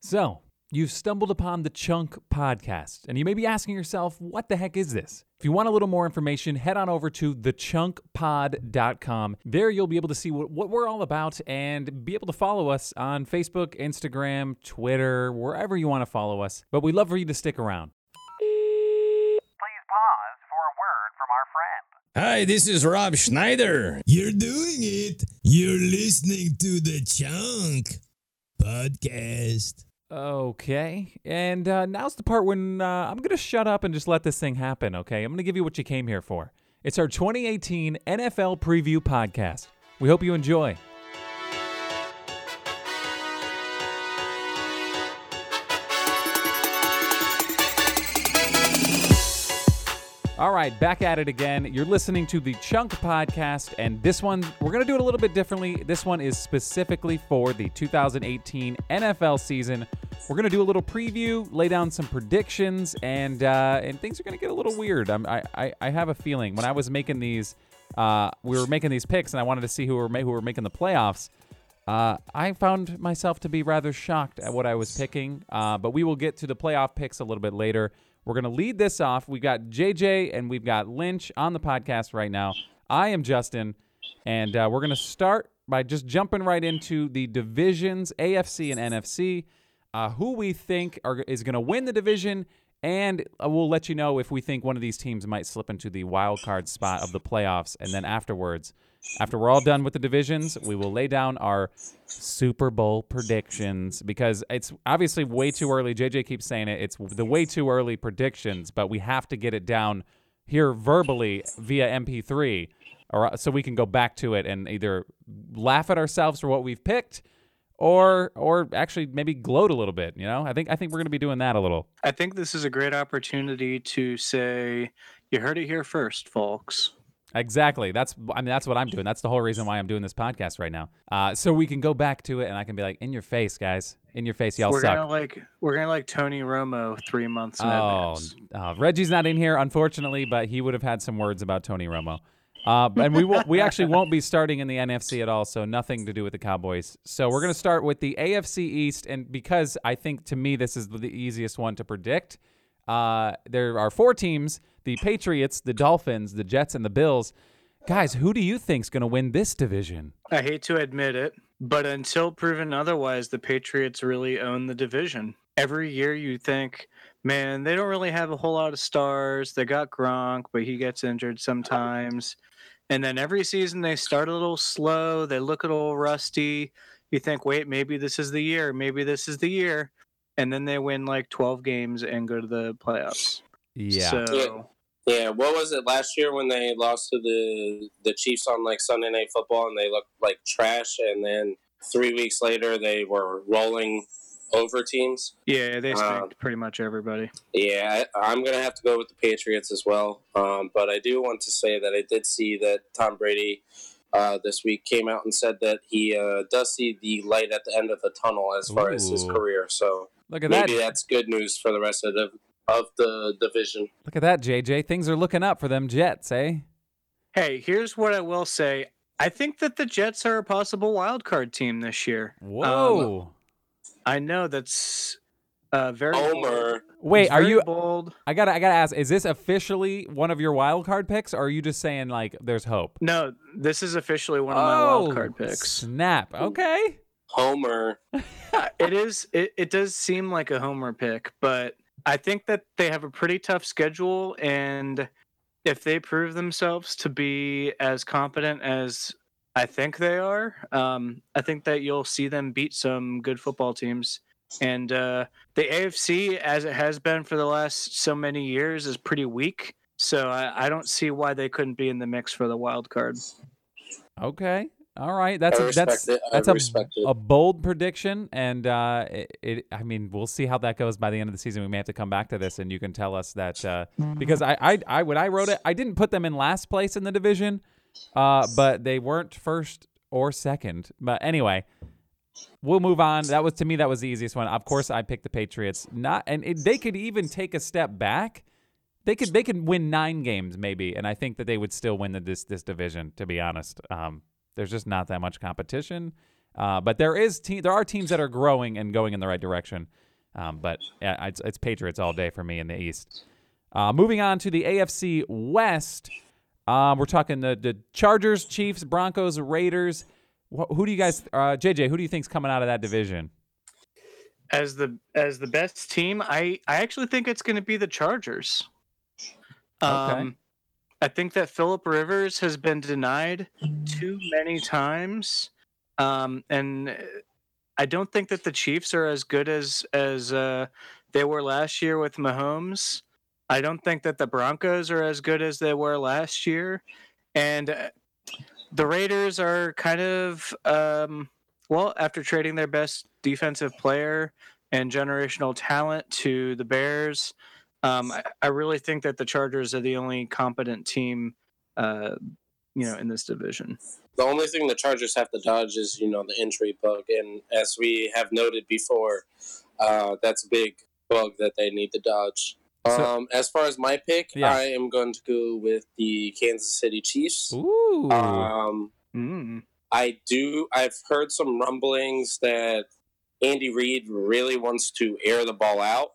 So, you've stumbled upon the Chunk podcast, and you may be asking yourself, what the heck is this? If you want a little more information, head on over to thechunkpod.com. There you'll be able to see what, what we're all about and be able to follow us on Facebook, Instagram, Twitter, wherever you want to follow us. But we'd love for you to stick around. Please pause for a word from our friend. Hi, this is Rob Schneider. You're doing it. You're listening to the Chunk podcast. Okay. And uh, now's the part when uh, I'm going to shut up and just let this thing happen, okay? I'm going to give you what you came here for. It's our 2018 NFL Preview Podcast. We hope you enjoy. All right, back at it again. You're listening to the Chunk Podcast, and this one, we're going to do it a little bit differently. This one is specifically for the 2018 NFL season. We're going to do a little preview, lay down some predictions, and uh, and things are going to get a little weird. I'm, I, I I have a feeling when I was making these, uh, we were making these picks, and I wanted to see who were who were making the playoffs. Uh, I found myself to be rather shocked at what I was picking, uh, but we will get to the playoff picks a little bit later. We're going to lead this off. We've got JJ and we've got Lynch on the podcast right now. I am Justin, and uh, we're going to start by just jumping right into the divisions, AFC and NFC, uh, who we think are, is going to win the division, and uh, we'll let you know if we think one of these teams might slip into the wild card spot of the playoffs. And then afterwards, after we're all done with the divisions, we will lay down our Super Bowl predictions because it's obviously way too early. JJ keeps saying it. It's the way too early predictions, but we have to get it down here verbally via MP3 or so we can go back to it and either laugh at ourselves for what we've picked or or actually maybe gloat a little bit, you know? I think I think we're going to be doing that a little. I think this is a great opportunity to say, you heard it here first, folks. Exactly. That's I mean that's what I'm doing. That's the whole reason why I'm doing this podcast right now. Uh, so we can go back to it and I can be like, in your face, guys, in your face, y'all we're suck. gonna like we're gonna like Tony Romo three months in Oh, uh, Reggie's not in here, unfortunately, but he would have had some words about Tony Romo. Uh, and we will, we actually won't be starting in the NFC at all, so nothing to do with the Cowboys. So we're going to start with the AFC East, and because I think to me this is the easiest one to predict, uh, there are four teams: the Patriots, the Dolphins, the Jets, and the Bills. Guys, who do you think's going to win this division? I hate to admit it, but until proven otherwise, the Patriots really own the division. Every year you think, man, they don't really have a whole lot of stars. They got Gronk, but he gets injured sometimes. And then every season they start a little slow. They look a little rusty. You think, wait, maybe this is the year. Maybe this is the year. And then they win like 12 games and go to the playoffs. Yeah, So, Yeah, what was it last year when they lost to the the Chiefs on like Sunday Night Football and they looked like trash, and then three weeks later they were rolling over teams. yeah, they Uh, spanked pretty much everybody. Yeah, I, I'm gonna have to go with the Patriots as well. Um, but I do want to say that I did see that Tom Brady uh, this week came out and said that he uh, does see the light at the end of the tunnel as far as his career. So look at that. maybe that's good news for the rest of the of the division. Look at that, JJ. Things are looking up for them Jets, eh? Hey, here's what I will say. I think that the Jets are a possible wild card team this year. Whoa. I know that's uh, very bold. Homer. Wait, It's are you? bold? I gotta, I gotta ask. Is this officially one of your wild card picks, or are you just saying like there's hope? No, this is officially one of my wild card picks. Snap. Okay. Homer. Uh, it is. It, it does seem like a homer pick, but I think that they have a pretty tough schedule, and if they prove themselves to be as competent as I think they are, um, I think that you'll see them beat some good football teams. And uh, the AFC, as it has been for the last so many years, is pretty weak. So I, I don't see why they couldn't be in the mix for the wild card. Okay. All right. That's a, that's it. That's a, a bold prediction, and uh, it, it. I mean, we'll see how that goes by the end of the season. We may have to come back to this, and you can tell us that uh, because I, I, I, when I wrote it, I didn't put them in last place in the division, uh, but they weren't first or second. But anyway, we'll move on. That was to me that was the easiest one. Of course, I picked the Patriots. Not, and it, they could even take a step back. They could they could win nine games maybe, and I think that they would still win the, this this division. To be honest, um, there's just not that much competition, Uh, but there is te- there are teams that are growing and going in the right direction. Um, but yeah, it's, it's Patriots all day for me in the East. Uh, moving on to the AFC West, um, we're talking the, the Chargers, Chiefs, Broncos, Raiders. Wh- who do you guys, uh, JJ? Who do you think's coming out of that division? As the as the best team, I I actually think it's going to be the Chargers. Um, I think that Philip Rivers has been denied too many times, um, and I don't think that the Chiefs are as good as as uh, they were last year with Mahomes. I don't think that the Broncos are as good as they were last year, and uh, the Raiders are kind of um, well after trading their best defensive player and generational talent to the Bears. Um, I, I really think that the Chargers are the only competent team, uh, you know, in this division. The only thing the Chargers have to dodge is, you know, the injury bug, and as we have noted before, uh, that's a big bug that they need to dodge. So- um, as far as my pick, Yeah. I am going to go with the Kansas City Chiefs. Ooh. Um, Mm. I do. I've heard some rumblings that Andy Reid really wants to air the ball out,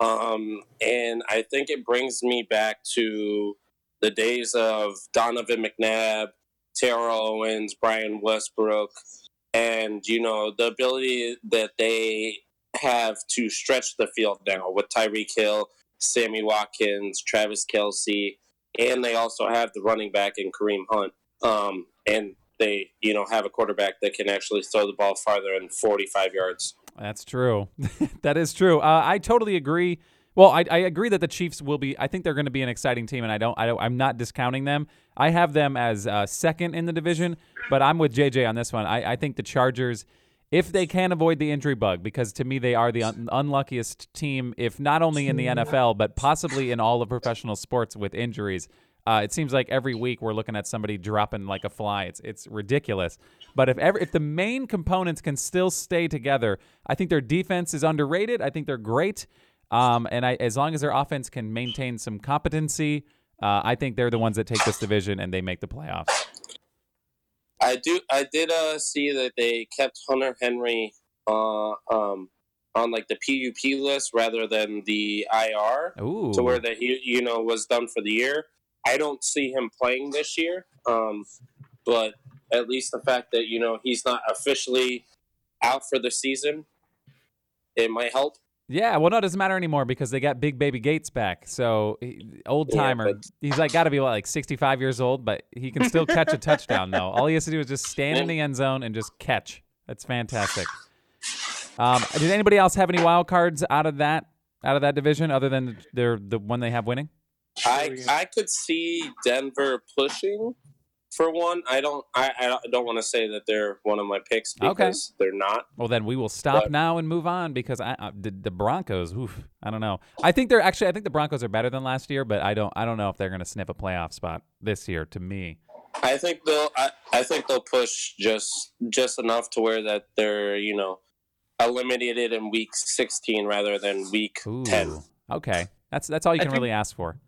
um, and I think it brings me back to the days of Donovan McNabb, Terrell Owens, Brian Westbrook, and you know the ability that they have to stretch the field now with Tyreek Hill, Sammy Watkins, Travis Kelce, and they also have the running back in Kareem Hunt. Um, and they, you know, have a quarterback that can actually throw the ball farther than 45 yards. That's true. that is true. Uh, I totally agree. Well, I, I agree that the Chiefs will be. I think they're going to be an exciting team, and I don't. I don't I'm not discounting them. I have them as uh, second in the division, but I'm with JJ on this one. I, I think the Chargers, if they can avoid the injury bug, because to me they are the un- unluckiest team, if not only in the NFL but possibly in all of professional sports with injuries. Uh, it seems like every week we're looking at somebody dropping like a fly. It's it's ridiculous. But if ever if the main components can still stay together, I think their defense is underrated. I think they're great. Um, and I, as long as their offense can maintain some competency, uh, I think they're the ones that take this division and they make the playoffs. I do. I did uh, see that they kept Hunter Henry uh, um, on like the PUP list rather than the IR, Ooh, to where that he, you know, was done for the year. I don't see him playing this year, um, but at least the fact that you know he's not officially out for the season, it might help. yeah. Well, no, it doesn't matter anymore because they got Big Baby Gates back. So old Yeah, timer. but- He's like got to be what, like 65 years old, but he can still catch a touchdown though. All he has to do is just stand in the end zone and just catch. That's fantastic. Um, did anybody else have any wild cards out of that out of that division other than their the one they have winning? I I could see Denver pushing for one. I don't I, I don't want to say that they're one of my picks Okay. because they're not. Well, then we will stop But- now and move on because I, I the, the Broncos. Oof, I don't know. I think they're actually. I think the Broncos are better than last year, but I don't. I don't know if they're going to sniff a playoff spot this year. To me, I think they'll I, I think they'll push just just enough to where that they're you know eliminated in week 16 rather than week Ooh, 10. okay. That's that's all you can think- really ask for.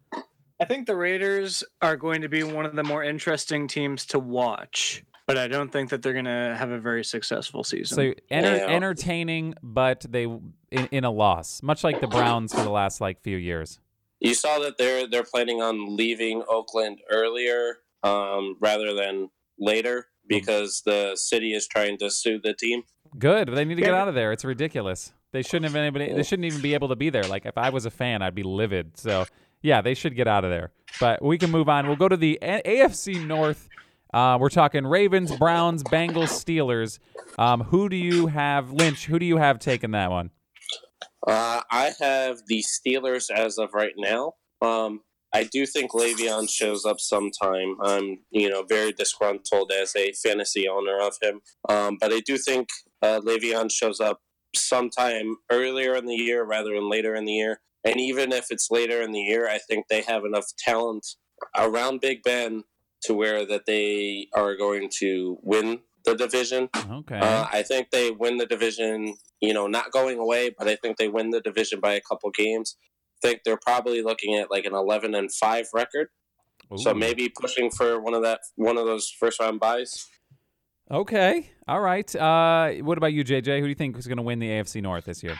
I think the Raiders are going to be one of the more interesting teams to watch, but I don't think that they're going to have a very successful season. So enter, Yeah. entertaining, but they in, in a loss, much like the Browns for the last like few years. You saw that they're they're planning on leaving Oakland earlier um, rather than later because the city is trying to sue the team. Good. They need to get out of there. It's ridiculous. They shouldn't have been able. They shouldn't even be able to be there. Like if I was a fan, I'd be livid. So yeah, they should get out of there. But we can move on. We'll go to the AFC North. Uh, we're talking Ravens, Browns, Bengals, Steelers. Um, who do you have, Lynch? Who do you have taking that one? Uh, I have the Steelers as of right now. Um, I do think Le'Veon shows up sometime. I'm, you know, very disgruntled as a fantasy owner of him. Um, but I do think uh, Le'Veon shows up sometime earlier in the year rather than later in the year. And even if it's later in the year, I think they have enough talent around Big Ben to where that they are going to win the division. Okay. Uh, I think they win the division, you know, not going away, but I think they win the division by a couple games. I think they're probably looking at like an 11 and 5 record. So maybe pushing for one of that one of those first round buys. Okay. All right. Uh, what about you, JJ? Who do you think is going to win the AFC North this year?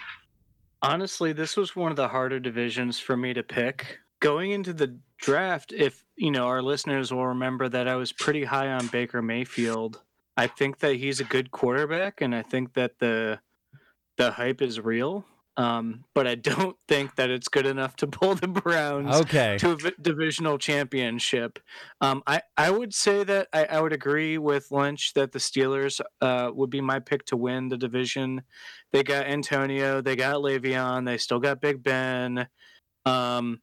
Honestly, this was one of the harder divisions for me to pick. Going into the draft, if you know our listeners will remember that I was pretty high on Baker Mayfield. I think that he's a good quarterback, and I think that the the hype is real. Um, but I don't think that it's good enough to pull the Browns Okay. to a v- divisional championship. Um, I, I would say that I, I would agree with Lynch that the Steelers uh, would be my pick to win the division. They got Antonio, they got Le'Veon, they still got Big Ben. Um,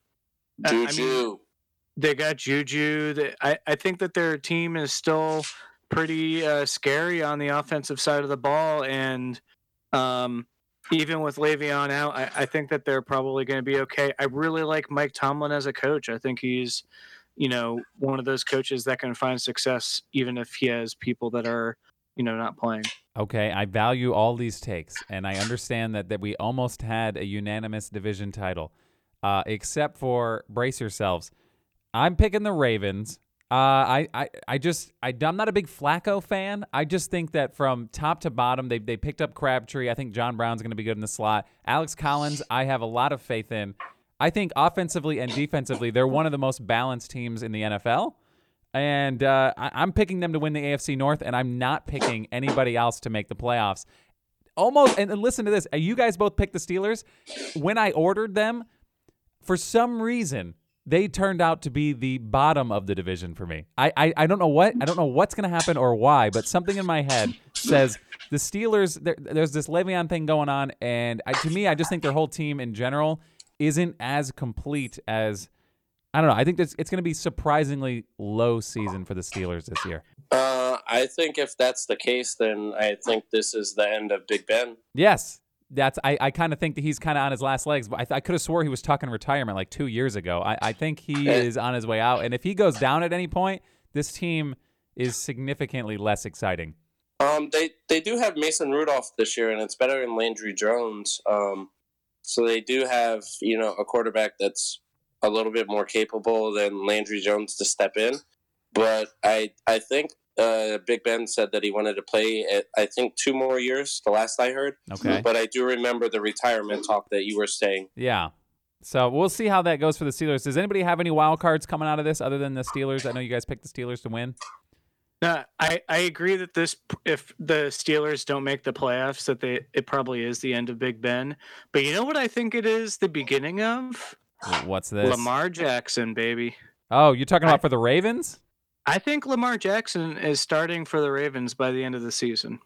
I- I mean, Juju. they got Juju. They, I, I think that their team is still pretty uh, scary on the offensive side of the ball. And um, even with Le'Veon out, I, I think that they're probably going to be okay. I really like Mike Tomlin as a coach. I think he's, you know, one of those coaches that can find success even if he has people that are, you know, not playing. Okay, I value all these takes, and I understand that, that we almost had a unanimous division title, uh, except for brace yourselves. I'm picking the Ravens. Uh, I, I, I just, I, I'm not a big Flacco fan. I just think that from top to bottom, they, they picked up Crabtree. I think John Brown's going to be good in the slot. Alex Collins, I have a lot of faith in. I think offensively and defensively, they're one of the most balanced teams in the NFL. And uh, I, I'm picking them to win the AFC North, and I'm not picking anybody else to make the playoffs. Almost, and, and listen to this. You guys both picked the Steelers. When I ordered them, for some reason, they turned out to be the bottom of the division for me. I, I, I don't know what I don't know what's going to happen or why, but something in my head says the Steelers. There, there's this Le'Veon thing going on, and I, to me, I just think their whole team in general isn't as complete as I don't know. I think this, it's going to be surprisingly low season for the Steelers this year. Uh, I think if that's the case, then I think this is the end of Big Ben. Yes, that's. I, I kind of think that he's kind of on his last legs. But I, th- I could have swore he was talking retirement like two years ago. I, I think he Eh. is on his way out. And if he goes down at any point, this team is significantly less exciting. Um, they they do have Mason Rudolph this year, and it's better than Landry Jones. Um, so they do have you know a quarterback that's a little bit more capable than Landry Jones to step in. But I I think uh, Big Ben said that he wanted to play at I think two more years. The last I heard. Okay. But I do remember the retirement talk that you were saying. Yeah. So we'll see how that goes for the Steelers. Does anybody have any wild cards coming out of this other than the Steelers? I know you guys picked the Steelers to win. No, I, I agree that this if the Steelers don't make the playoffs that they it probably is the end of Big Ben. But you know what I think it is the beginning of? What's this? Lamar Jackson, baby. Oh, you're talking I- about for the Ravens? I think Lamar Jackson is starting for the Ravens by the end of the season.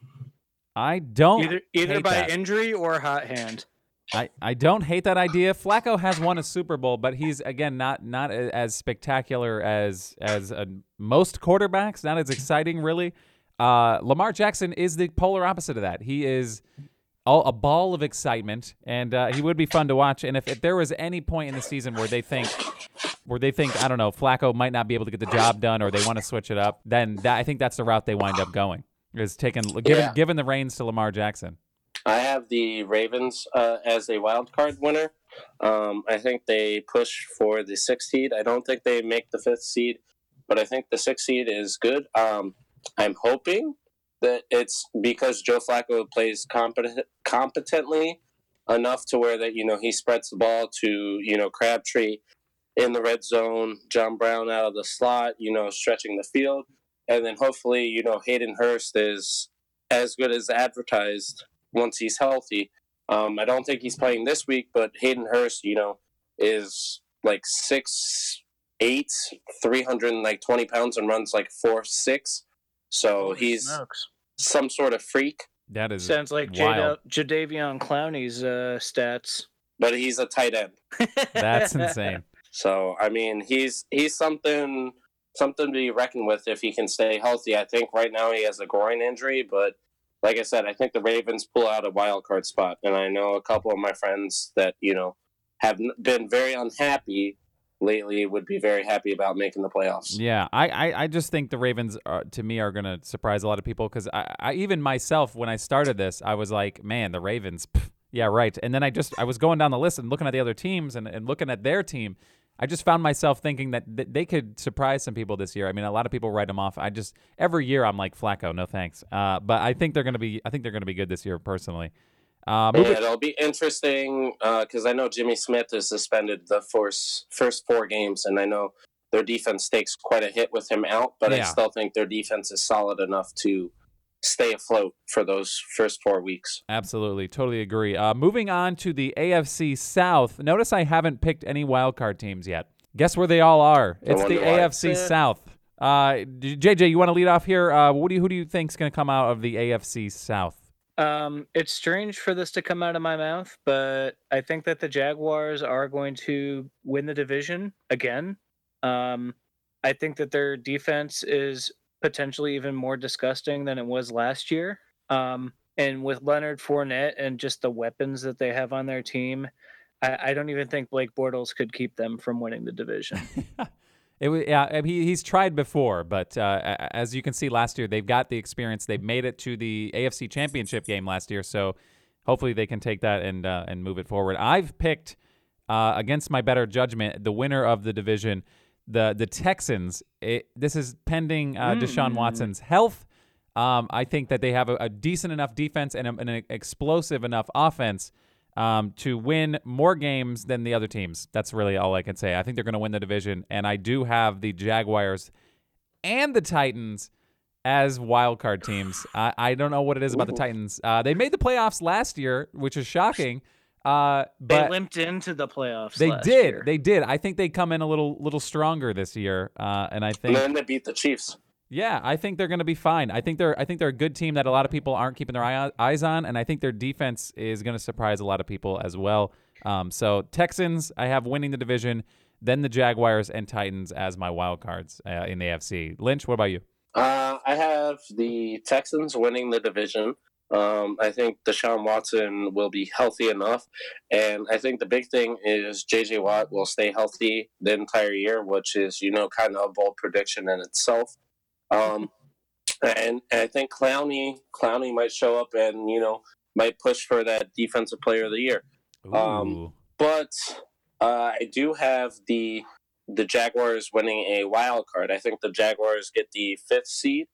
I don't Either either by that. injury or hot hand. I, I don't hate that idea. Flacco has won a Super Bowl, but he's again not not as spectacular as as uh, most quarterbacks. Not as exciting, really. Uh, Lamar Jackson is the polar opposite of that. He is all, a ball of excitement, and uh, he would be fun to watch. And if, if there was any point in the season where they think where they think I don't know Flacco might not be able to get the job done, or they want to switch it up, then that, I think that's the route they wind up going. Is taking giving Yeah. giving the reins to Lamar Jackson. I have the Ravens uh, as a wild card winner. Um, I think they push for the sixth seed. I don't think they make the fifth seed, but I think the sixth seed is good. Um, I'm hoping that it's because Joe Flacco plays competent, competently enough to where that you know he spreads the ball to you know Crabtree in the red zone, John Brown out of the slot, you know stretching the field, and then hopefully you know Hayden Hurst is as good as advertised once he's healthy. Um, I don't think he's playing this week, but Hayden Hurst, you know, is like six eight, three hundred and like twenty pounds and runs like four six. So he's Smokes. some sort of freak, That is Sounds like wild. Jada, Jadeveon Clowney's uh, stats. but he's a tight end. That's insane. So I mean, he's he's something something to be reckoned with if he can stay healthy. I think right now he has a groin injury, but like I said, I think the Ravens pull out a wild card spot, and I know a couple of my friends that you know have been very unhappy lately would be very happy about making the playoffs. Yeah, I, I, I just think the Ravens, are, to me, are going to surprise a lot of people because I, I even myself, when I started this, I was like, man, the Ravens, pff, yeah, right. And then I just I was going down the list and looking at the other teams and, and looking at their team, I just found myself thinking that th- they could surprise some people this year. I mean, a lot of people write them off. I just every year I'm like Flacco, no thanks. Uh, but I think they're gonna be. I think they're gonna be good this year personally. Uh, Yeah, it'll be interesting because I know Jimmy Smith is suspended the first first four games, and I know their defense takes quite a hit with him out. But I still think their defense is solid enough to stay afloat for those first four weeks. Absolutely, totally agree. Uh, moving on to the AFC South. Notice I haven't picked any wild card teams yet. Guess where they all are? It's the why. AFC Eh. South. Uh, JJ, you want to lead off here? Uh, what do you, who do you think's going to come out of the AFC South? Um, it's strange for this to come out of my mouth, but I think that the Jaguars are going to win the division again. Um, I think that their defense is potentially even more disgusting than it was last year. Um, and with Leonard Fournette and just the weapons that they have on their team, I, I don't even think Blake Bortles could keep them from winning the division. It was, yeah, he, he's tried before, but uh, as you can see last year, they've got the experience. They've made it to the AFC Championship game last year, so hopefully they can take that and uh, and move it forward. I've picked uh, against my better judgment the winner of the division, the the Texans. It, this is pending uh, Deshaun Mm. Watson's health. Um, I think that they have a, a decent enough defense and a, an explosive enough offense um, to win more games than the other teams. That's really all I can say. I think they're going to win the division, and I do have the Jaguars and the Titans as wild card teams. I, I don't know what it is about the Titans. Uh, they made the playoffs last year, which is shocking. Uh, they but limped into the playoffs. they last did. year. They did. I think they come in a little little stronger this year, uh, and I think And think then they beat the Chiefs. yeah, I think they're going to be fine. I think they're I think they're a good team that a lot of people aren't keeping their eye, eyes on, and I think their defense is going to surprise a lot of people as well. Um, so Texans, I have winning the division, then the Jaguars and Titans as my wild cards uh, in the AFC. Lynch, what about you? Uh, I have the Texans winning the division. Um, I think Deshaun Watson will be healthy enough, and I think the big thing is J.J. Watt will stay healthy the entire year, which is you know kind of a bold prediction in itself. Um, and, and I think Clowney Clowney might show up and you know might push for that defensive player of the year. Um, but uh, I do have the the Jaguars winning a wild card. I think the Jaguars get the fifth seed,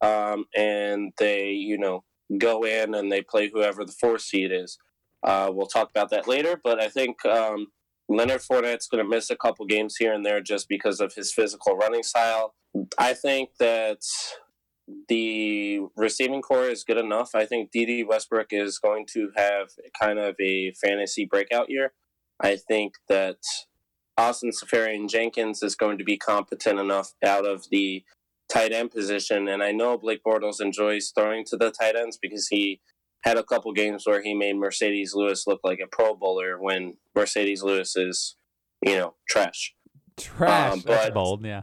um, and they you know go in and they play whoever the fourth seed is. Uh, we'll talk about that later, but I think um, Leonard Fournette's going to miss a couple games here and there just because of his physical running style. I think that the receiving core is good enough. I think Dede Westbrook is going to have kind of a fantasy breakout year. I think that Austin Seferian-Jenkins is going to be competent enough out of the tight end position. And I know Blake Bortles enjoys throwing to the tight ends because he had a couple games where he made Marcedes Lewis look like a Pro Bowler when Marcedes Lewis is, you know, trash. Trash. um, That's but- bold. Yeah.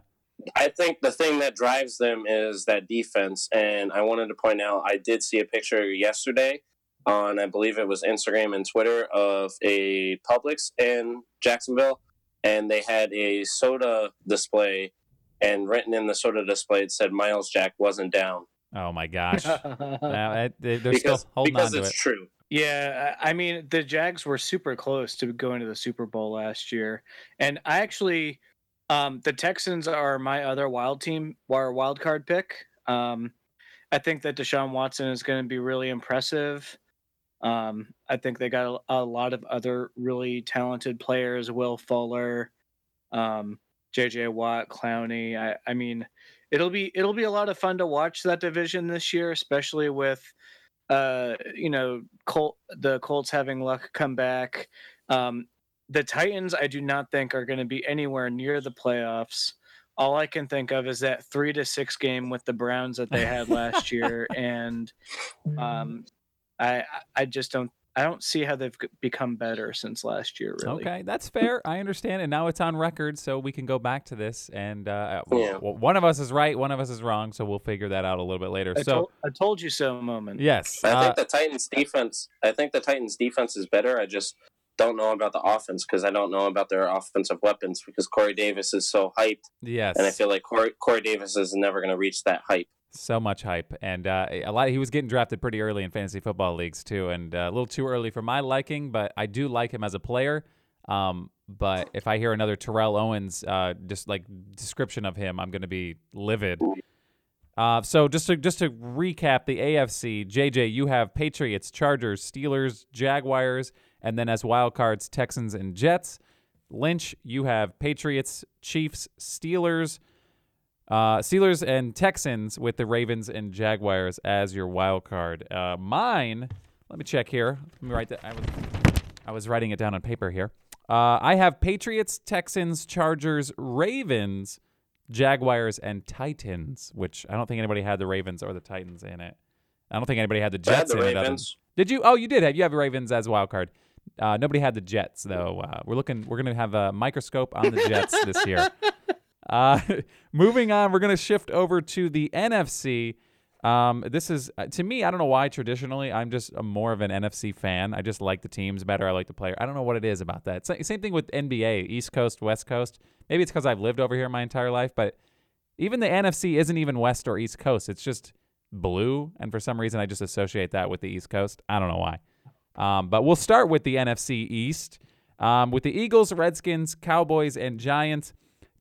I think the thing that drives them is that defense. And I wanted to point out, I did see a picture yesterday on, I believe it was Instagram and Twitter, of a Publix in Jacksonville. And they had a soda display, and written in the soda display, it said Myles Jack wasn't down. Oh my gosh. They- they're still Because, holding because on to it's it. true. Yeah, I I mean the Jags were super close to going to the Super Bowl last year, and I actually, um, the Texans are my other wild team, or wild card pick. Um, I think that Deshaun Watson is going to be really impressive. Um, I think they got a, a lot of other really talented players: Will Fuller, um, J.J. Watt, Clowney. I, I mean, it'll be it'll be a lot of fun to watch that division this year, especially with uh, you know, Colt, the Colts having luck come back. Um, the Titans, I do not think are going to be anywhere near the playoffs. All I can think of is that three to six game with the Browns that they had last year, and um, I I just don't I don't see how they've become better since last year. Really, Okay, that's fair. I understand, and now it's on record, so we can go back to this. And uh, Yeah. w- one of us is right, one of us is wrong, so we'll figure that out a little bit later. I, so, told, I told you so. Moment. yes, I uh, think the Titans defense. I think the Titans defense is better. I just don't know about the offense because I don't know about their offensive weapons because Corey Davis is so hyped, yes, and I feel like Corey, Corey Davis is never going to reach that hype. So much hype, and uh, a lot. He was getting drafted pretty early in fantasy football leagues too, and uh, a little too early for my liking. But I do like him as a player. Um, but if I hear another Terrell Owens, uh, just like description of him, I'm going to be livid. Uh, so just to just to recap the AFC, JJ, you have Patriots, Chargers, Steelers, Jaguars, and then as wild cards, Texans and Jets. Lynch, you have Patriots, Chiefs, Steelers, uh, Steelers and Texans with the Ravens and Jaguars as your wild card. Uh, mine, let me check here. Let me write that. I was, I was writing it down on paper here. Uh, I have Patriots, Texans, Chargers, Ravens, Jaguars, and Titans. Which I don't think anybody had the Ravens or the Titans in it. I don't think anybody had the I had Jets the in it. Did you? Oh, you did have. You have Ravens as wild card. Uh, nobody had the Jets though. Uh, we're looking. We're gonna have a microscope on the Jets this year. Uh, moving on, we're gonna shift over to the NFC. Um, this is uh, to me. I don't know why. Traditionally, I'm just a more of an NFC fan. I just like the teams better. I like the player. I don't know what it is about that. Sa- Same thing with NBA, East Coast, West Coast. Maybe it's because I've lived over here my entire life, but even the NFC isn't even West or East Coast. It's just blue, and for some reason, I just associate that with the East Coast. I don't know why. Um, but we'll start with the NFC East um, with the Eagles, Redskins, Cowboys, and Giants.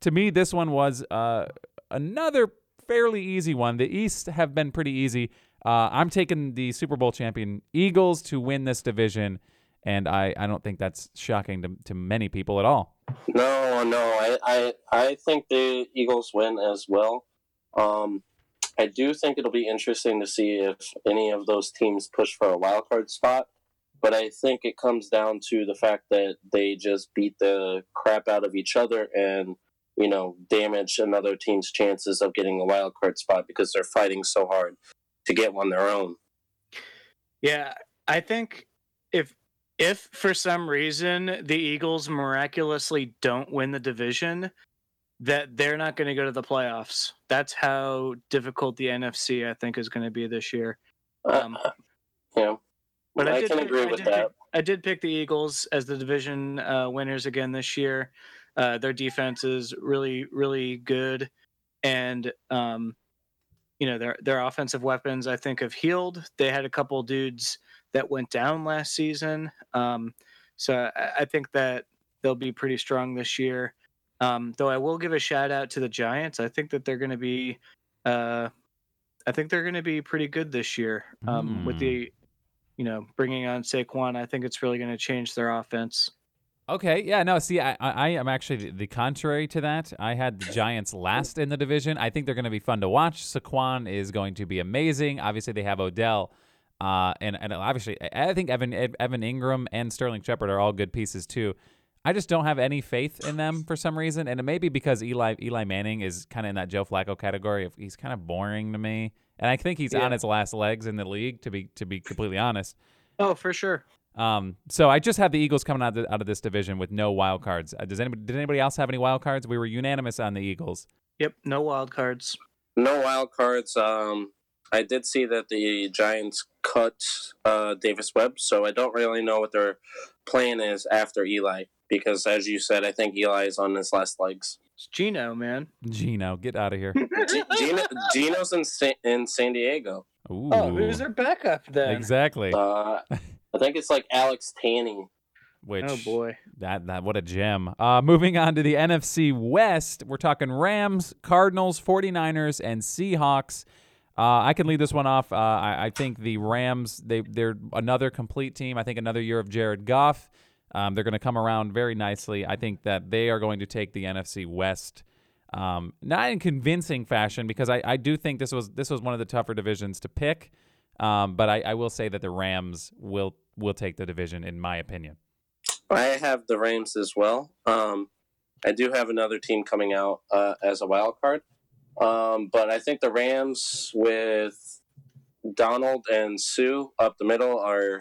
To me, this one was uh, another fairly easy one. The East have been pretty easy. Uh, I'm taking the Super Bowl champion Eagles to win this division, and I, I don't think that's shocking to, to many people at all. No, no, I, I, I think the Eagles win as well. Um, I do think it'll be interesting to see if any of those teams push for a wild card spot. But I think it comes down to the fact that they just beat the crap out of each other and, you know, damage another team's chances of getting a wild card spot because they're fighting so hard to get one their own. Yeah, I think if if for some reason the Eagles miraculously don't win the division, that they're not going to go to the playoffs. That's how difficult the NFC I think is going to be this year. Um, Uh, yeah, But I, I did can pick- agree I with that. Pick, I did pick the Eagles as the division uh, winners again this year. Uh, their defense is really, really good, and um, you know their their offensive weapons I think have healed. They had a couple dudes that went down last season, um, so I, I think that they'll be pretty strong this year. Um, though I will give a shout out to the Giants. I think that they're going to be, uh, I think they're going to be pretty good this year um, with Hmm. the you know, bringing on Saquon, I think it's really going to change their offense. Okay, yeah, no, see, I, I, I am actually the- the contrary to that. I had the Giants last in the division. I think they're going to be fun to watch. Saquon is going to be amazing. Obviously, they have Odell, uh, and and obviously, I I think Evan Evan Engram and Sterling Shepard are all good pieces too. I just don't have any faith in them for some reason, and it may be because Eli Eli Manning is kind of in that Joe Flacco category. Of he's kind of boring to me, and I think he's Yeah. on his last legs in the league. To be to be completely honest. Oh, for sure. Um, so I just have the Eagles coming out of, out of this division with no wild cards. Uh, does anybody did anybody else have any wild cards? We were unanimous on the Eagles. Yep, no wild cards. No wild cards. Um, I did see that the Giants cut uh, Davis Webb, so I don't really know what their plan is after Eli. Because, as you said, I think Eli is on his last legs. It's Geno, man. Geno, get out of here. G- Geno, Geno's in San, in San Diego. Ooh, Oh, who's their backup then? exactly. Uh, I think it's like Alex Tanney. Which Oh boy. that that what a gem. Uh, moving on to the NFC West, we're talking Rams, Cardinals, 49ers, and Seahawks. Uh, I can lead this one off. Uh, I, I think the Rams they they're another complete team. I think another year of Jared Goff. Um, they're going to come around very nicely. I think that they are going to take the NFC West. Um, not in convincing fashion because I, I do think this was this was one of the tougher divisions to pick. Um, but I, I will say that the Rams will will take the division in my opinion. I have the Rams as well. Um, I do have another team coming out uh, as a wild card, um, but I think the Rams with Donald and Suh up the middle are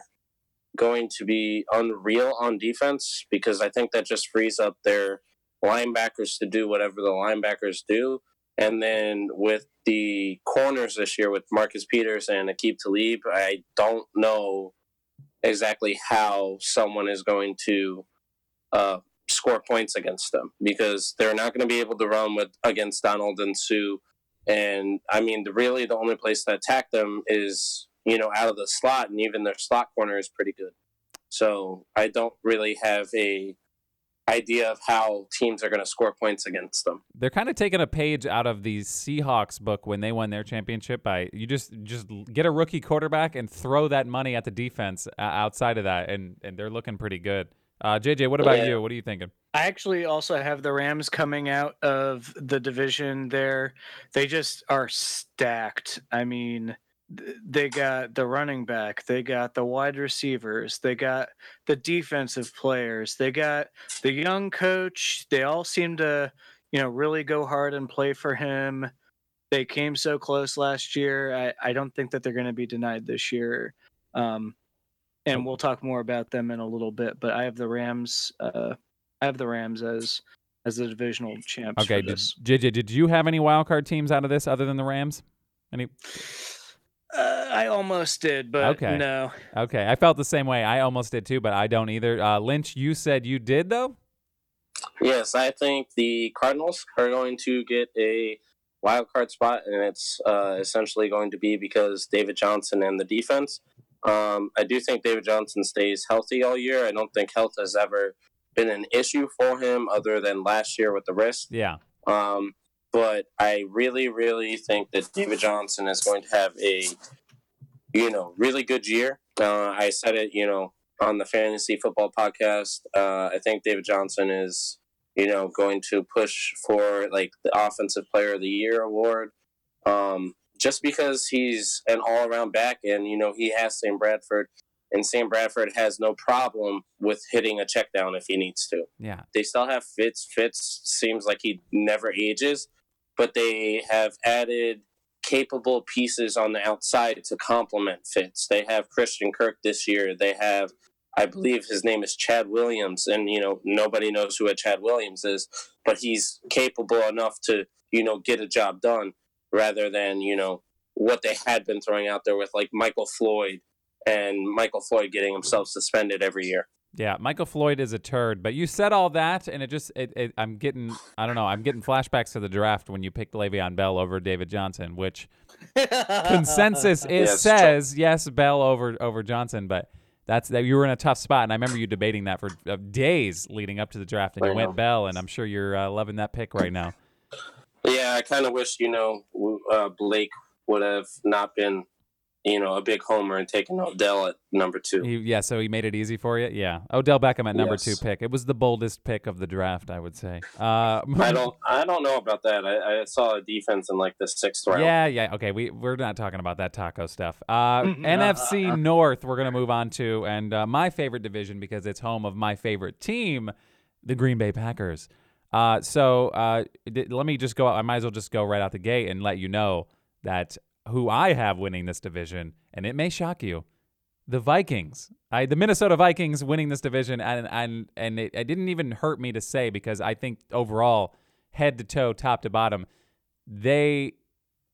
going to be unreal on defense because I think that just frees up their linebackers to do whatever the linebackers do. And then with the corners this year with Marcus Peters and Aqib Talib, I don't know exactly how someone is going to uh, score points against them because they're not going to be able to run with against Donald and Suh. And I mean, the, really, the only place to attack them is you know out of the slot, and even their slot corner is pretty good. So I don't really have a idea of how teams are going to score points against them. They're kind of taking a page out of the Seahawks book when they won their championship by you just just get a rookie quarterback and throw that money at the defense uh, outside of that, and and they're looking pretty good. Uh, JJ, what about Yeah. you? What are you thinking? I actually also have the Rams coming out of the division there. They just are stacked. I mean, th- they got the running back, they got the wide receivers, they got the defensive players, they got the young coach. They all seem to, you know, really go hard and play for him. They came so close last year. I, I don't think that they're going to be denied this year. Um, and we'll talk more about them in a little bit. But I have the Rams. Uh, I have the Rams as as the divisional champs. Okay, did, did you have any wild card teams out of this other than the Rams? Any? Uh, I almost did, but Okay. no. Okay, I felt the same way. I almost did too, but I don't either. Uh, Lynch, you said you did though. Yes, I think the Cardinals are going to get a wild card spot, and it's uh, essentially going to be because David Johnson and the defense. Um, I do think David Johnson stays healthy all year. I don't think health has ever been an issue for him, other than last year with the wrist. Yeah. Um, but I really, really think that David Johnson is going to have a, you know, really good year. Uh, I said it, you know, on the fantasy football podcast. Uh, I think David Johnson is, you know, going to push for like the offensive player of the year award. Um, just because he's an all around back and, you know, he has Sam Bradford and Sam Bradford has no problem with hitting a check down if he needs to Yeah. they still have Fitz. Fitz seems like he never ages, but they have added capable pieces on the outside to complement Fitz. They have Christian Kirk this year. They have, I believe his name is Chad Williams, and you know nobody knows who a Chad Williams is, but he's capable enough to you know get a job done rather than you know what they had been throwing out there with like Michael Floyd and Michael Floyd getting himself suspended every year. Yeah, Michael Floyd is a turd, but you said all that, and it just, it, it, I'm getting, I don't know, I'm getting flashbacks to the draft when you picked Le'Veon Bell over David Johnson, which consensus is Yes, says yes, Bell over over Johnson, but that's that you were in a tough spot, and I remember you debating that for uh, days leading up to the draft, and you I went. Bell, and I'm sure you're uh, loving that pick right now. Yeah, I kind of wish you know uh, Blake would have not been, you know, a big homer and taken Odell at number two. He, yeah, so he made it easy for you. Yeah, Odell Beckham at number Yes. two pick. It was the boldest pick of the draft, I would say. Uh, I don't, I don't know about that. I, I saw a defense in like the sixth round. Yeah, yeah. Okay, we we're not talking about that taco stuff. Uh, NFC North, we're gonna move on to, and uh, my favorite division because it's home of my favorite team, the Green Bay Packers. Uh, so uh, d- let me just go. I might as well just go right out the gate and let you know that who I have winning this division, and it may shock you, the Vikings. I the Minnesota Vikings winning this division, and and and it, it didn't even hurt me to say because I think overall, head to toe, top to bottom, they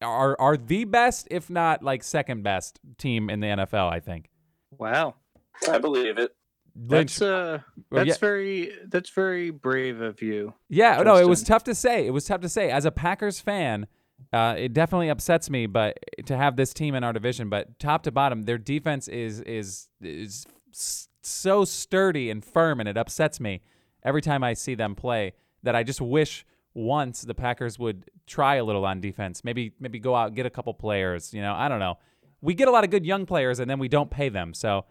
are are the best, if not like second best team in the NFL. I think. wow, I believe it. that's uh, that's yeah. very that's very brave of you. Yeah, no, it was tough to say. It was tough to say. As a Packers fan, uh, it definitely upsets me, but to have this team in our division, but top to bottom, their defense is is is so sturdy and firm, and it upsets me every time I see them play. That I just wish once the Packers would try a little on defense. Maybe maybe go out get a couple players. You know, I don't know. We get a lot of good young players, and then we don't pay them. So.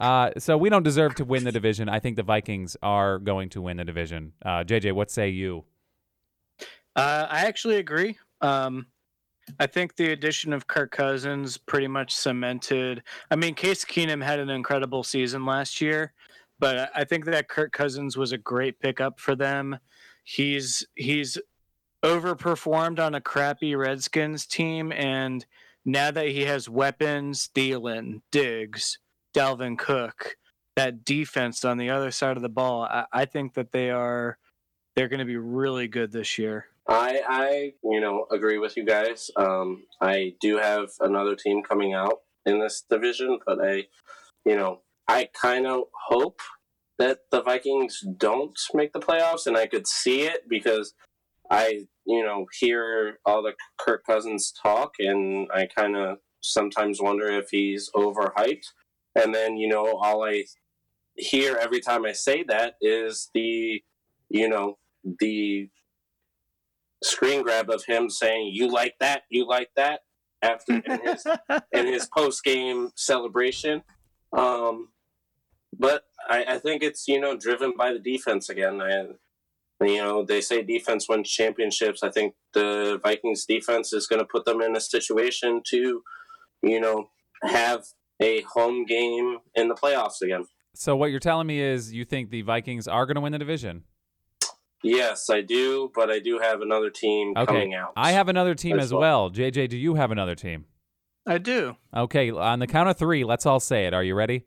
Uh, so we don't deserve to win the division. I think the Vikings are going to win the division. Uh, JJ, what say you? Uh, I actually agree. Um, I think the addition of Kirk Cousins pretty much cemented. I mean, Case Keenum had an incredible season last year, but I- think that Kirk Cousins was a great pickup for them. He's he's overperformed on a crappy Redskins team, and now that he has weapons, Thielen, Diggs, Dalvin Cook, that defense on the other side of the ball, I, I think that they are they're going to be really good this year. I, I, you know, agree with you guys. Um, I do have another team coming out in this division, but I, you know, I kind of hope that the Vikings don't make the playoffs, and I could see it because I, you know, hear all the Kirk Cousins talk, and I kind of sometimes wonder if he's overhyped. And then, you know, all I hear every time I say that is the you know, the screen grab of him saying, "You like that? You like that?" after in his in his post game celebration. Um, but I, I think it's you know driven by the defense again. And you know they say defense wins championships. I think the Vikings defense is going to put them in a situation to, you know, have a home game in the playoffs again. So what you're telling me is you think the Vikings are going to win the division? Yes, I do, but I do have another team Okay. coming out. I have another team as as well. JJ, do you have another team? I do. Okay, on the count of three, let's all say it. Are you ready?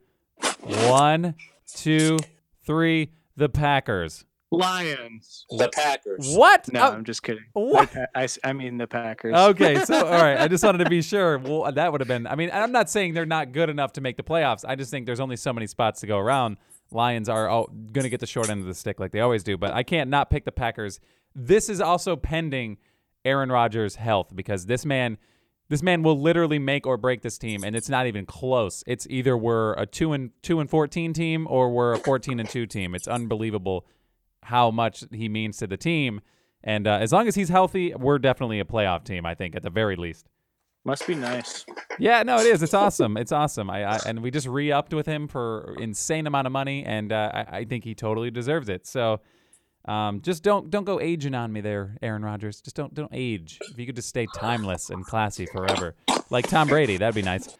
One, two, three. The Packers. Lions. the Packers. What? No, Oh, I'm just kidding. what? I, I s- I mean the Packers. okay, so all right. I just wanted to be sure. Well, that would have been. I mean, I'm not saying they're not good enough to make the playoffs. I just think there's only so many spots to go around. Lions are oh, going to get the short end of the stick like they always do, but I can't not pick the Packers. This is also pending Aaron Rodgers' health because this man, this man will literally make or break this team, and it's not even close. It's either we're a two and two and fourteen team or we're a fourteen and two team. It's unbelievable how much he means to the team. And uh, as long as he's healthy, we're definitely a playoff team. I think at the very least. Must be nice. Yeah, no, it is. It's awesome. It's awesome. I, I and we just re-upped with him for insane amount of money, and uh, I, I think he totally deserves it. So, um, just don't don't go aging on me there, Aaron Rodgers. Just don't don't age. If you could just stay timeless and classy forever, like Tom Brady, that'd be nice.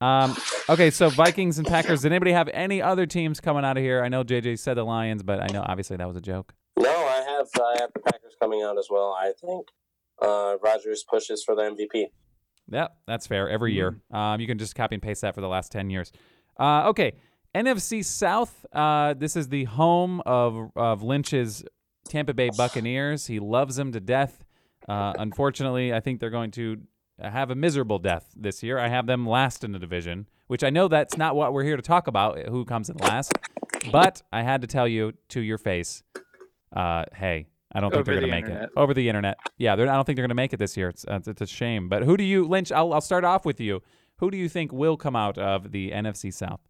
Um, okay, so Vikings and Packers. Did anybody have any other teams coming out of here? I know JJ said the Lions, but I know obviously that was a joke. No, I have I have the Packers coming out as well. I think uh, Rodgers pushes for the MVP. Yeah, that's fair. Every year, um, you can just copy and paste that for the last ten years. Uh, okay, NFC South. Uh, this is the home of of Lynch's Tampa Bay Buccaneers. He loves them to death. Uh, unfortunately, I think they're going to have a miserable death this year. I have them last in the division, which I know that's not what we're here to talk about. Who comes in last? But I had to tell you to your face. Uh, hey, I don't think Over they're going the to make it over the internet. Yeah, I don't think they're going to make it this year. It's uh, it's a shame. But who do you, Lynch? I'll I'll start off with you. Who do you think will come out of the NFC South?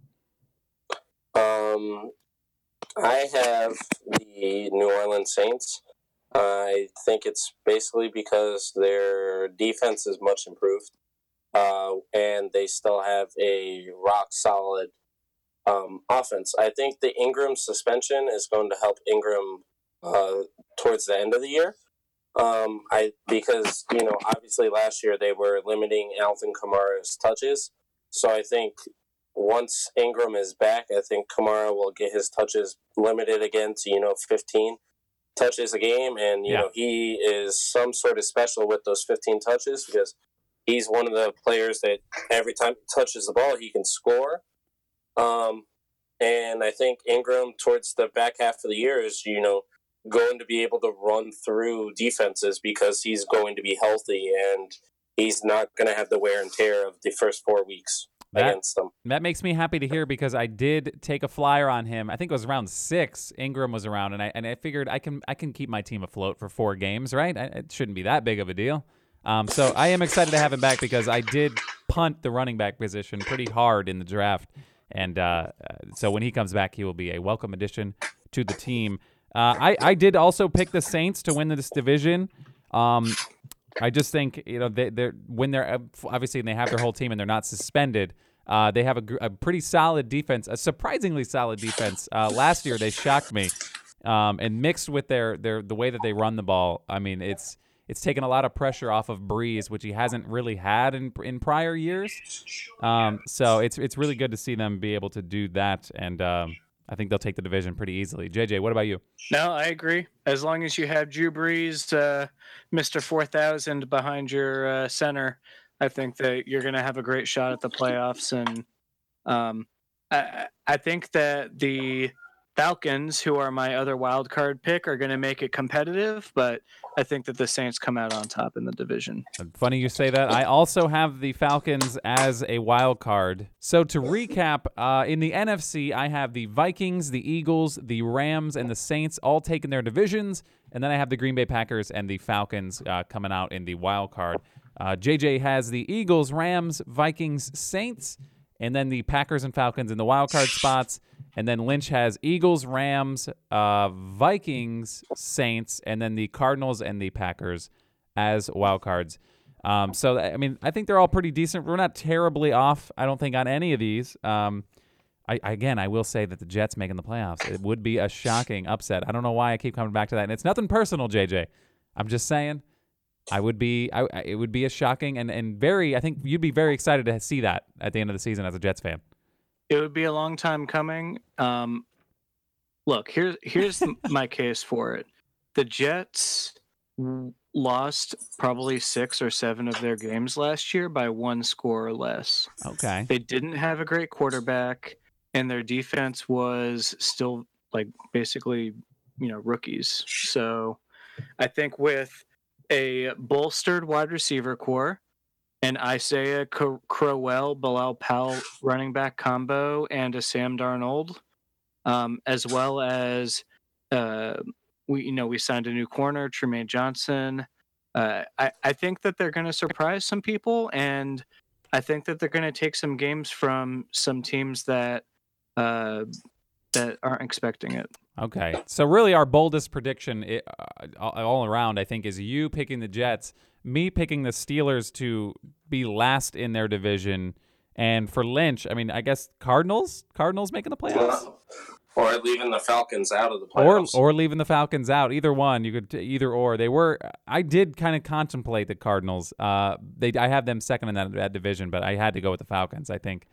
Um, I have the New Orleans Saints. I think it's basically because their defense is much improved, uh, and they still have a rock solid um, offense. I think the Ingram suspension is going to help Ingram uh, towards the end of the year. Um, I because you know obviously last year they were limiting Alvin Kamara's touches, so I think once Ingram is back, I think Kamara will get his touches limited again to you know 15 touches a game, and you Yeah. know he is some sort of special with those 15 touches because he's one of the players that every time he touches the ball, he can score. Um, and I think Ingram towards the back half of the year is you know going to be able to run through defenses because he's going to be healthy and he's not going to have the wear and tear of the first four weeks That- against them. That makes me happy to hear because I did take a flyer on him. I think it was around six. Ingram was around, and I and I figured I can I can keep my team afloat for four games, right? I, it shouldn't be that big of a deal. Um, so I am excited to have him back because I did punt the running back position pretty hard in the draft, and uh, uh, so when he comes back, he will be a welcome addition to the team. Uh, I I did also pick the Saints to win this division. Um, I just think you know they, they're when they're uh, obviously they have their whole team and they're not suspended. Uh, they have a, a pretty solid defense, a surprisingly solid defense. Uh, last year they shocked me, um, and mixed with their their the way that they run the ball. I mean, it's it's taken a lot of pressure off of Brees, which he hasn't really had in in prior years. Um, so it's it's really good to see them be able to do that, and um, I think they'll take the division pretty easily. JJ, what about you? No, I agree. As long as you have Drew Brees, uh, Mister Four Thousand behind your uh, center, I think that you're going to have a great shot at the playoffs. And um, I, I think that the Falcons, who are my other wild card pick, are going to make it competitive. But I think that the Saints come out on top in the division. Funny you say that. I also have the Falcons as a wild card. So to recap, uh, in the NFC, I have the Vikings, the Eagles, the Rams, and the Saints all taking their divisions, and then I have the Green Bay Packers and the Falcons uh, coming out in the wild card. Uh, JJ has the Eagles, Rams, Vikings, Saints, and then the Packers and Falcons in the wild card spots. And then Lynch has Eagles, Rams, uh, Vikings, Saints, and then the Cardinals and the Packers as wild cards. Um, so I mean, I think they're all pretty decent. We're not terribly off. I don't think on any of these. Um, I, again, I will say that the Jets making the playoffs it would be a shocking upset. I don't know why I keep coming back to that, and it's nothing personal, JJ. I'm just saying, I would be, I, it would be a shocking and and very. I think you'd be very excited to see that at the end of the season as a Jets fan. It would be a long time coming. Um, look, here's here's my case for it. The Jets lost probably six or seven of their games last year by one score or less. Okay. They didn't have a great quarterback, and their defense was still like basically, you know, rookies. So, I think with a bolstered wide receiver corps, an Isaiah Cro- Crowell, Bilal Powell running back combo, and a Sam Darnold, um, as well as uh, we you know we signed a new corner, Trumaine Johnson. Uh, I I think that they're going to surprise some people, and I think that they're going to take some games from some teams that uh, that aren't expecting it. Okay. So really, our boldest prediction uh, all around, I think, is you picking the Jets, me picking the Steelers to be last in their division, and for Lynch, I mean, I guess Cardinals, Cardinals making the playoffs, or leaving the Falcons out of the playoffs. or or leaving the Falcons out. Either one, you could either or. They were. I did kind of contemplate the Cardinals. Uh, they I have them second in that, that division, but I had to go with the Falcons. I think,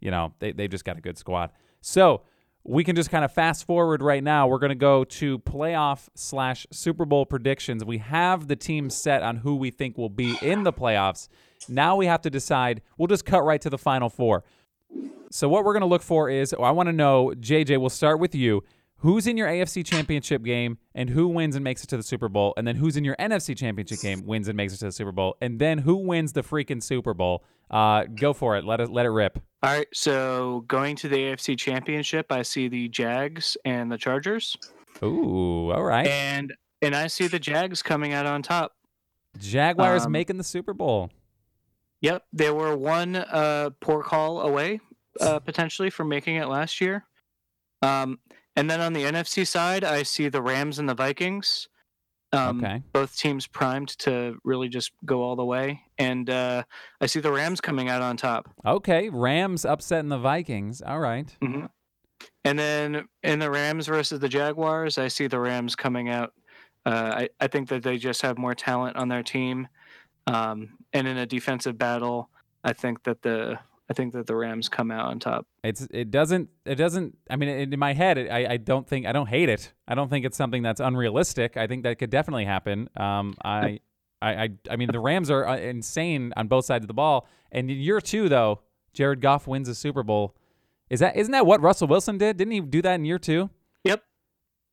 you know, they they just got a good squad. So we can just kind of fast forward right now. We're going to go to playoff slash Super Bowl predictions. We have the team set on who we think will be in the playoffs. Now we have to decide. We'll just cut right to the final four. So what we're going to look for is I want to know, JJ, we'll start with you. Who's in your AFC Championship game and who wins and makes it to the Super Bowl? And then who's in your NFC Championship game wins and makes it to the Super Bowl? And then who wins the freaking Super Bowl? Uh, go for it. Let it let it rip. All right, so going to the AFC Championship, I see the Jags and the Chargers, Ooh, all right. and and I see the Jags coming out on top. Jaguars um, making the Super Bowl. Yep, they were one uh, poor call away uh, potentially from making it last year. Um, and then on the NFC side, I see the Rams and the Vikings. Um, Okay. Both teams primed to really just go all the way, and uh, I see the Rams coming out on top. Okay, Rams upsetting the Vikings. All right. hmm And then in the Rams versus the Jaguars, I see the Rams coming out. Uh, I, I think that they just have more talent on their team. Um, and in a defensive battle, I think that the I think that the Rams come out on top. It's it doesn't it doesn't I mean in my head it, I I don't think I don't hate it. I don't think it's something that's unrealistic. I think that could definitely happen. Um I I I, I mean the Rams are uh, insane on both sides of the ball. And in year 2 though, Jared Goff wins a Super Bowl. Is that isn't that what Russell Wilson did? Didn't he do that in year 2? Yep.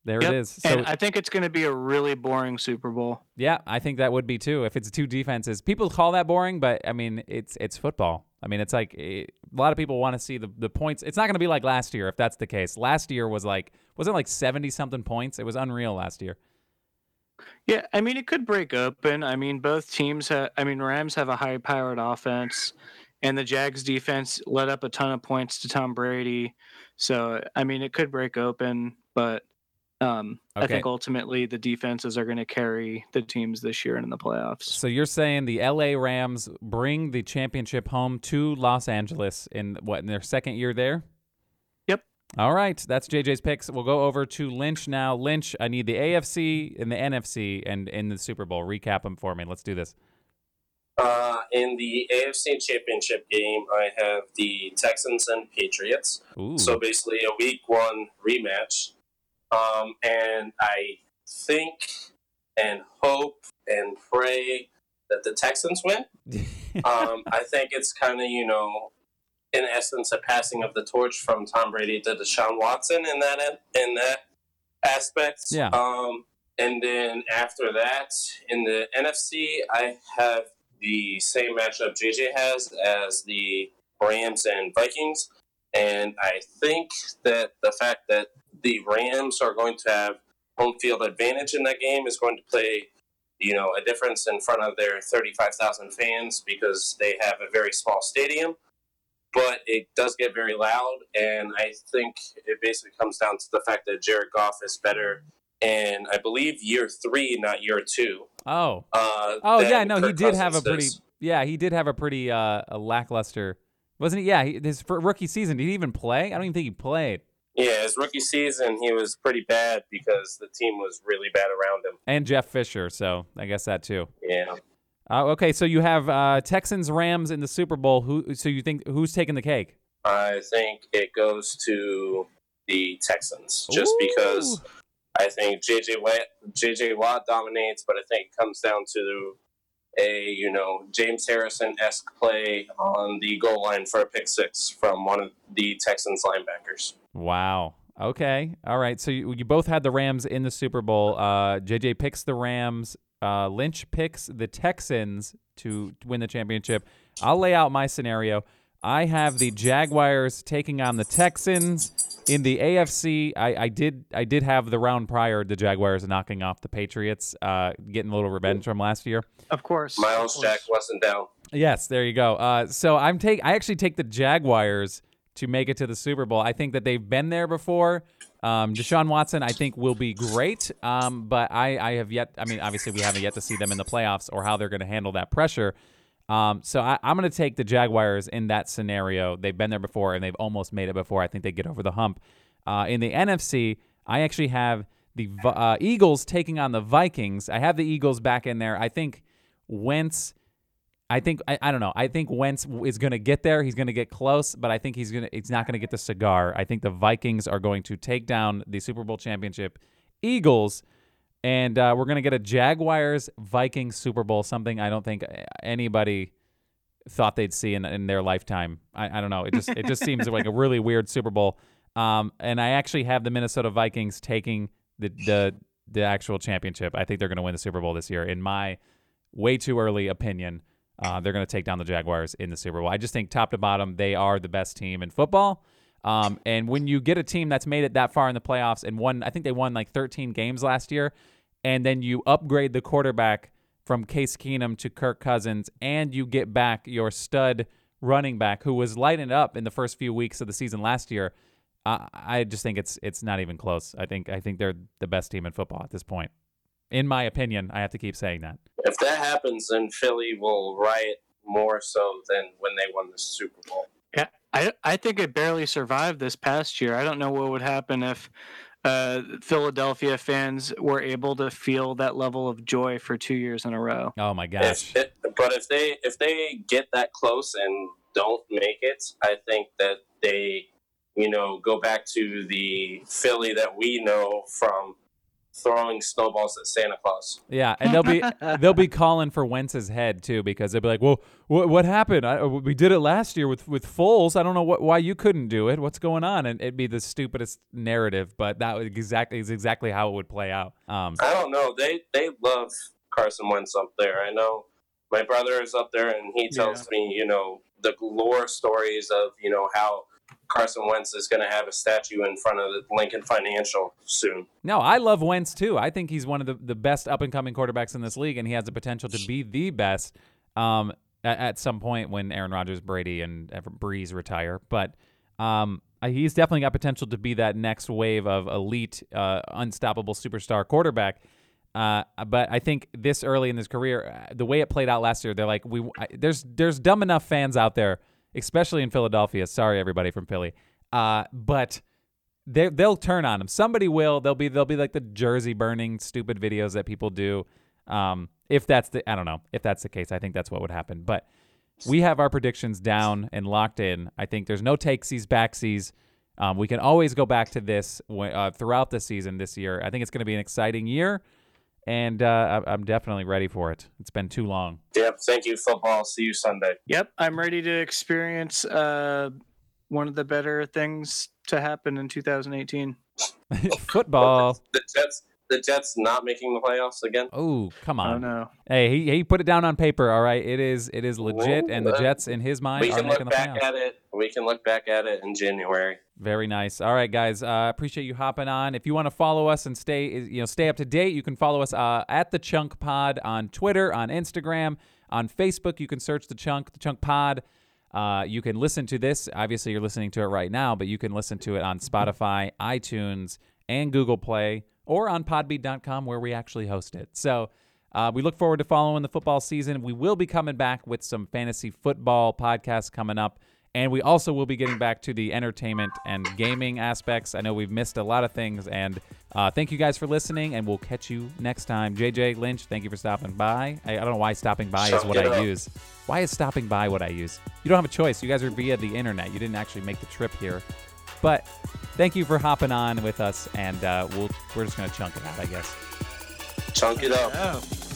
There Yep. it is. So and I think it's going to be a really boring Super Bowl. yeah, I think that would be too. If it's two defenses, people call that boring, but I mean, it's it's football. I mean, it's like eh, a lot of people want to see the the points. It's not going to be like last year if that's the case. Last year was like wasn't it like seventy something points. It was unreal last year. Yeah, I mean it could break open. I mean both teams have I mean Rams have a high-powered offense and the Jags defense let up a ton of points to Tom Brady. So I mean it could break open, but um, I think ultimately the defenses are going to carry the teams this year and in the playoffs. So you're saying the L.A. Rams bring the championship home to Los Angeles in what in their second year there? Yep. All right, that's JJ's picks. We'll go over to Lynch now. Lynch, I need the AFC and the NFC and in the Super Bowl. Recap them for me. Let's do this. Uh, in the AFC Championship game, I have the Texans and Patriots. Ooh. So basically, a Week One rematch. Um, and I think and hope and pray that the Texans win. Um, I think it's kind of you know, in essence, a passing of the torch from Tom Brady to Deshaun Watson in that in that aspect. Yeah. Um, and then after that, in the NFC, I have the same matchup JJ has as the Rams and Vikings. And I think that the fact that the Rams are going to have home field advantage in that game is going to play, you know, a difference in front of their 35,000 fans because they have a very small stadium. but it does get very loud. And I think it basically comes down to the fact that Jared Goff is better in, I believe, year three, not year two. Oh, Uh, oh yeah, no, he Kirk did have a pretty. is. Yeah, he did have a pretty uh, a lackluster. Wasn't he? Yeah, he, his rookie season. Did he even play? I don't even think he played. Yeah, his rookie season, he was pretty bad because the team was really bad around him. And Jeff Fisher, so I guess that too. Yeah. Uh, okay, so you have uh, Texans Rams in the Super Bowl. Who? So you think who's taking the cake? I think it goes to the Texans just because I think JJ Watt, JJ Watt dominates, but I think it comes down to a you know James Harrison esque play on the goal line for a pick six from one of the Texans linebackers. Wow. Okay. All right. So you, you both had the Rams in the Super Bowl. Uh, JJ picks the Rams. Uh, Lynch picks the Texans to win the championship. I'll lay out my scenario. I have the Jaguars taking on the Texans in the AFC. I, I did I did have the round prior the Jaguars knocking off the Patriots, uh, getting a little revenge from last year. Of course. Myles of Jack wasn't down. Yes, there you go. Uh, so I'm take I actually take the Jaguars to make it to the Super Bowl. I think that they've been there before. Um, Deshaun Watson, I think, will be great. Um, but I, I have yet. I mean, obviously, we haven't yet to see them in the playoffs or how they're going to handle that pressure. Um, so I, I'm going to take the Jaguars in that scenario. They've been there before and they've almost made it before. I think they get over the hump. Uh, in the NFC, I actually have the uh, Eagles taking on the Vikings. I have the Eagles back in there. I think Wentz. I think I, I don't know. I think Wentz is going to get there. He's going to get close, but I think he's going to. He's not going to get the cigar. I think the Vikings are going to take down the Super Bowl championship Eagles, and uh, we're going to get a Jaguars Vikings Super Bowl. Something I don't think anybody thought they'd see in, in their lifetime. I, I don't know. It just it just seems like a really weird Super Bowl. Um, and I actually have the Minnesota Vikings taking the the the actual championship. I think they're going to win the Super Bowl this year. In my way too early opinion, uh, they're going to take down the Jaguars in the Super Bowl. I just think top to bottom, they are the best team in football. Um, and when you get a team that's made it that far in the playoffs and won, I think they won like 13 games last year, and then you upgrade the quarterback from Case Keenum to Kirk Cousins, and you get back your stud running back who was lighting it up in the first few weeks of the season last year. Uh, I just think it's it's not even close. I think I think they're the best team in football at this point. In my opinion, I have to keep saying that. If that happens, then Philly will riot more so than when they won the Super Bowl. Yeah, I I think it barely survived this past year. I don't know what would happen if uh, Philadelphia fans were able to feel that level of joy for two years in a row. Oh my gosh. If it, but if they if they get that close and don't make it, I think that they, you know, go back to the Philly that we know from throwing snowballs at Santa Claus. Yeah, and they'll be they'll be calling for Wentz's head too because they'll be like, "Well, what what happened? I, we did it last year with with Foles. I don't know what why you couldn't do it. What's going on?" And it'd be the stupidest narrative, but that was exactly is exactly how it would play out. Um, I don't know. They they love Carson Wentz up there. I know my brother is up there, and he tells me, you know, the lore stories of you know how Carson Wentz is going to have a statue in front of the Lincoln Financial soon. no, I love Wentz too. I think he's one of the, the best up and coming quarterbacks in this league, and he has the potential to be the best um, at, at some point when Aaron Rodgers, Brady, and Brees retire. But um, he's definitely got potential to be that next wave of elite, uh, unstoppable superstar quarterback. Uh, but I think this early in his career, uh, the way it played out last year, they're like, we I, there's there's dumb enough fans out there, especially in Philadelphia. Sorry, everybody from Philly. Uh, but they they'll turn on him. Somebody will. They'll be they'll be like the jersey burning stupid videos that people do. Um, if that's the I don't know if that's the case. I think that's what would happen. But we have our predictions down and locked in. I think there's no takesies backsies. Um, we can always go back to this uh, throughout the season this year. I think it's going to be an exciting year, and uh, I- I'm definitely ready for it. It's been too long. Yep. Thank you, football. See you Sunday. Yep, I'm ready to experience uh, one of the better things to happen in 2018. Football. The Jets. The Jets not making the playoffs again. Oh, come on! Oh on. no. Hey, he, he put it down on paper. All right, it is it is legit, and the Jets in his mind We are can making look the back playoffs. at it. We can look back at it in January. Very nice. All right, guys. Uh, appreciate you hopping on. If you want to follow us and stay, you know, stay up to date, you can follow us uh, at the Chunk Pod on Twitter, on Instagram, on Facebook. You can search the Chunk, the Chunk Pod. Uh, you can listen to this. Obviously, you're listening to it right now, but you can listen to it on Spotify, iTunes, and Google Play, or on Podbean.com where we actually host it. So uh, we look forward to following the football season. We will be coming back with some fantasy football podcasts coming up. And we also will be getting back to the entertainment and gaming aspects. I know we've missed a lot of things. And uh, thank you guys for listening, and we'll catch you next time. JJ Lynch, thank you for stopping by. I, I don't know why stopping by is what I up. use. Why is stopping by what I use? You don't have a choice. You guys are via the internet. You didn't actually make the trip here. But thank you for hopping on with us, and uh, we'll, we're just going to chunk it out, I guess. Chunk it up. Oh.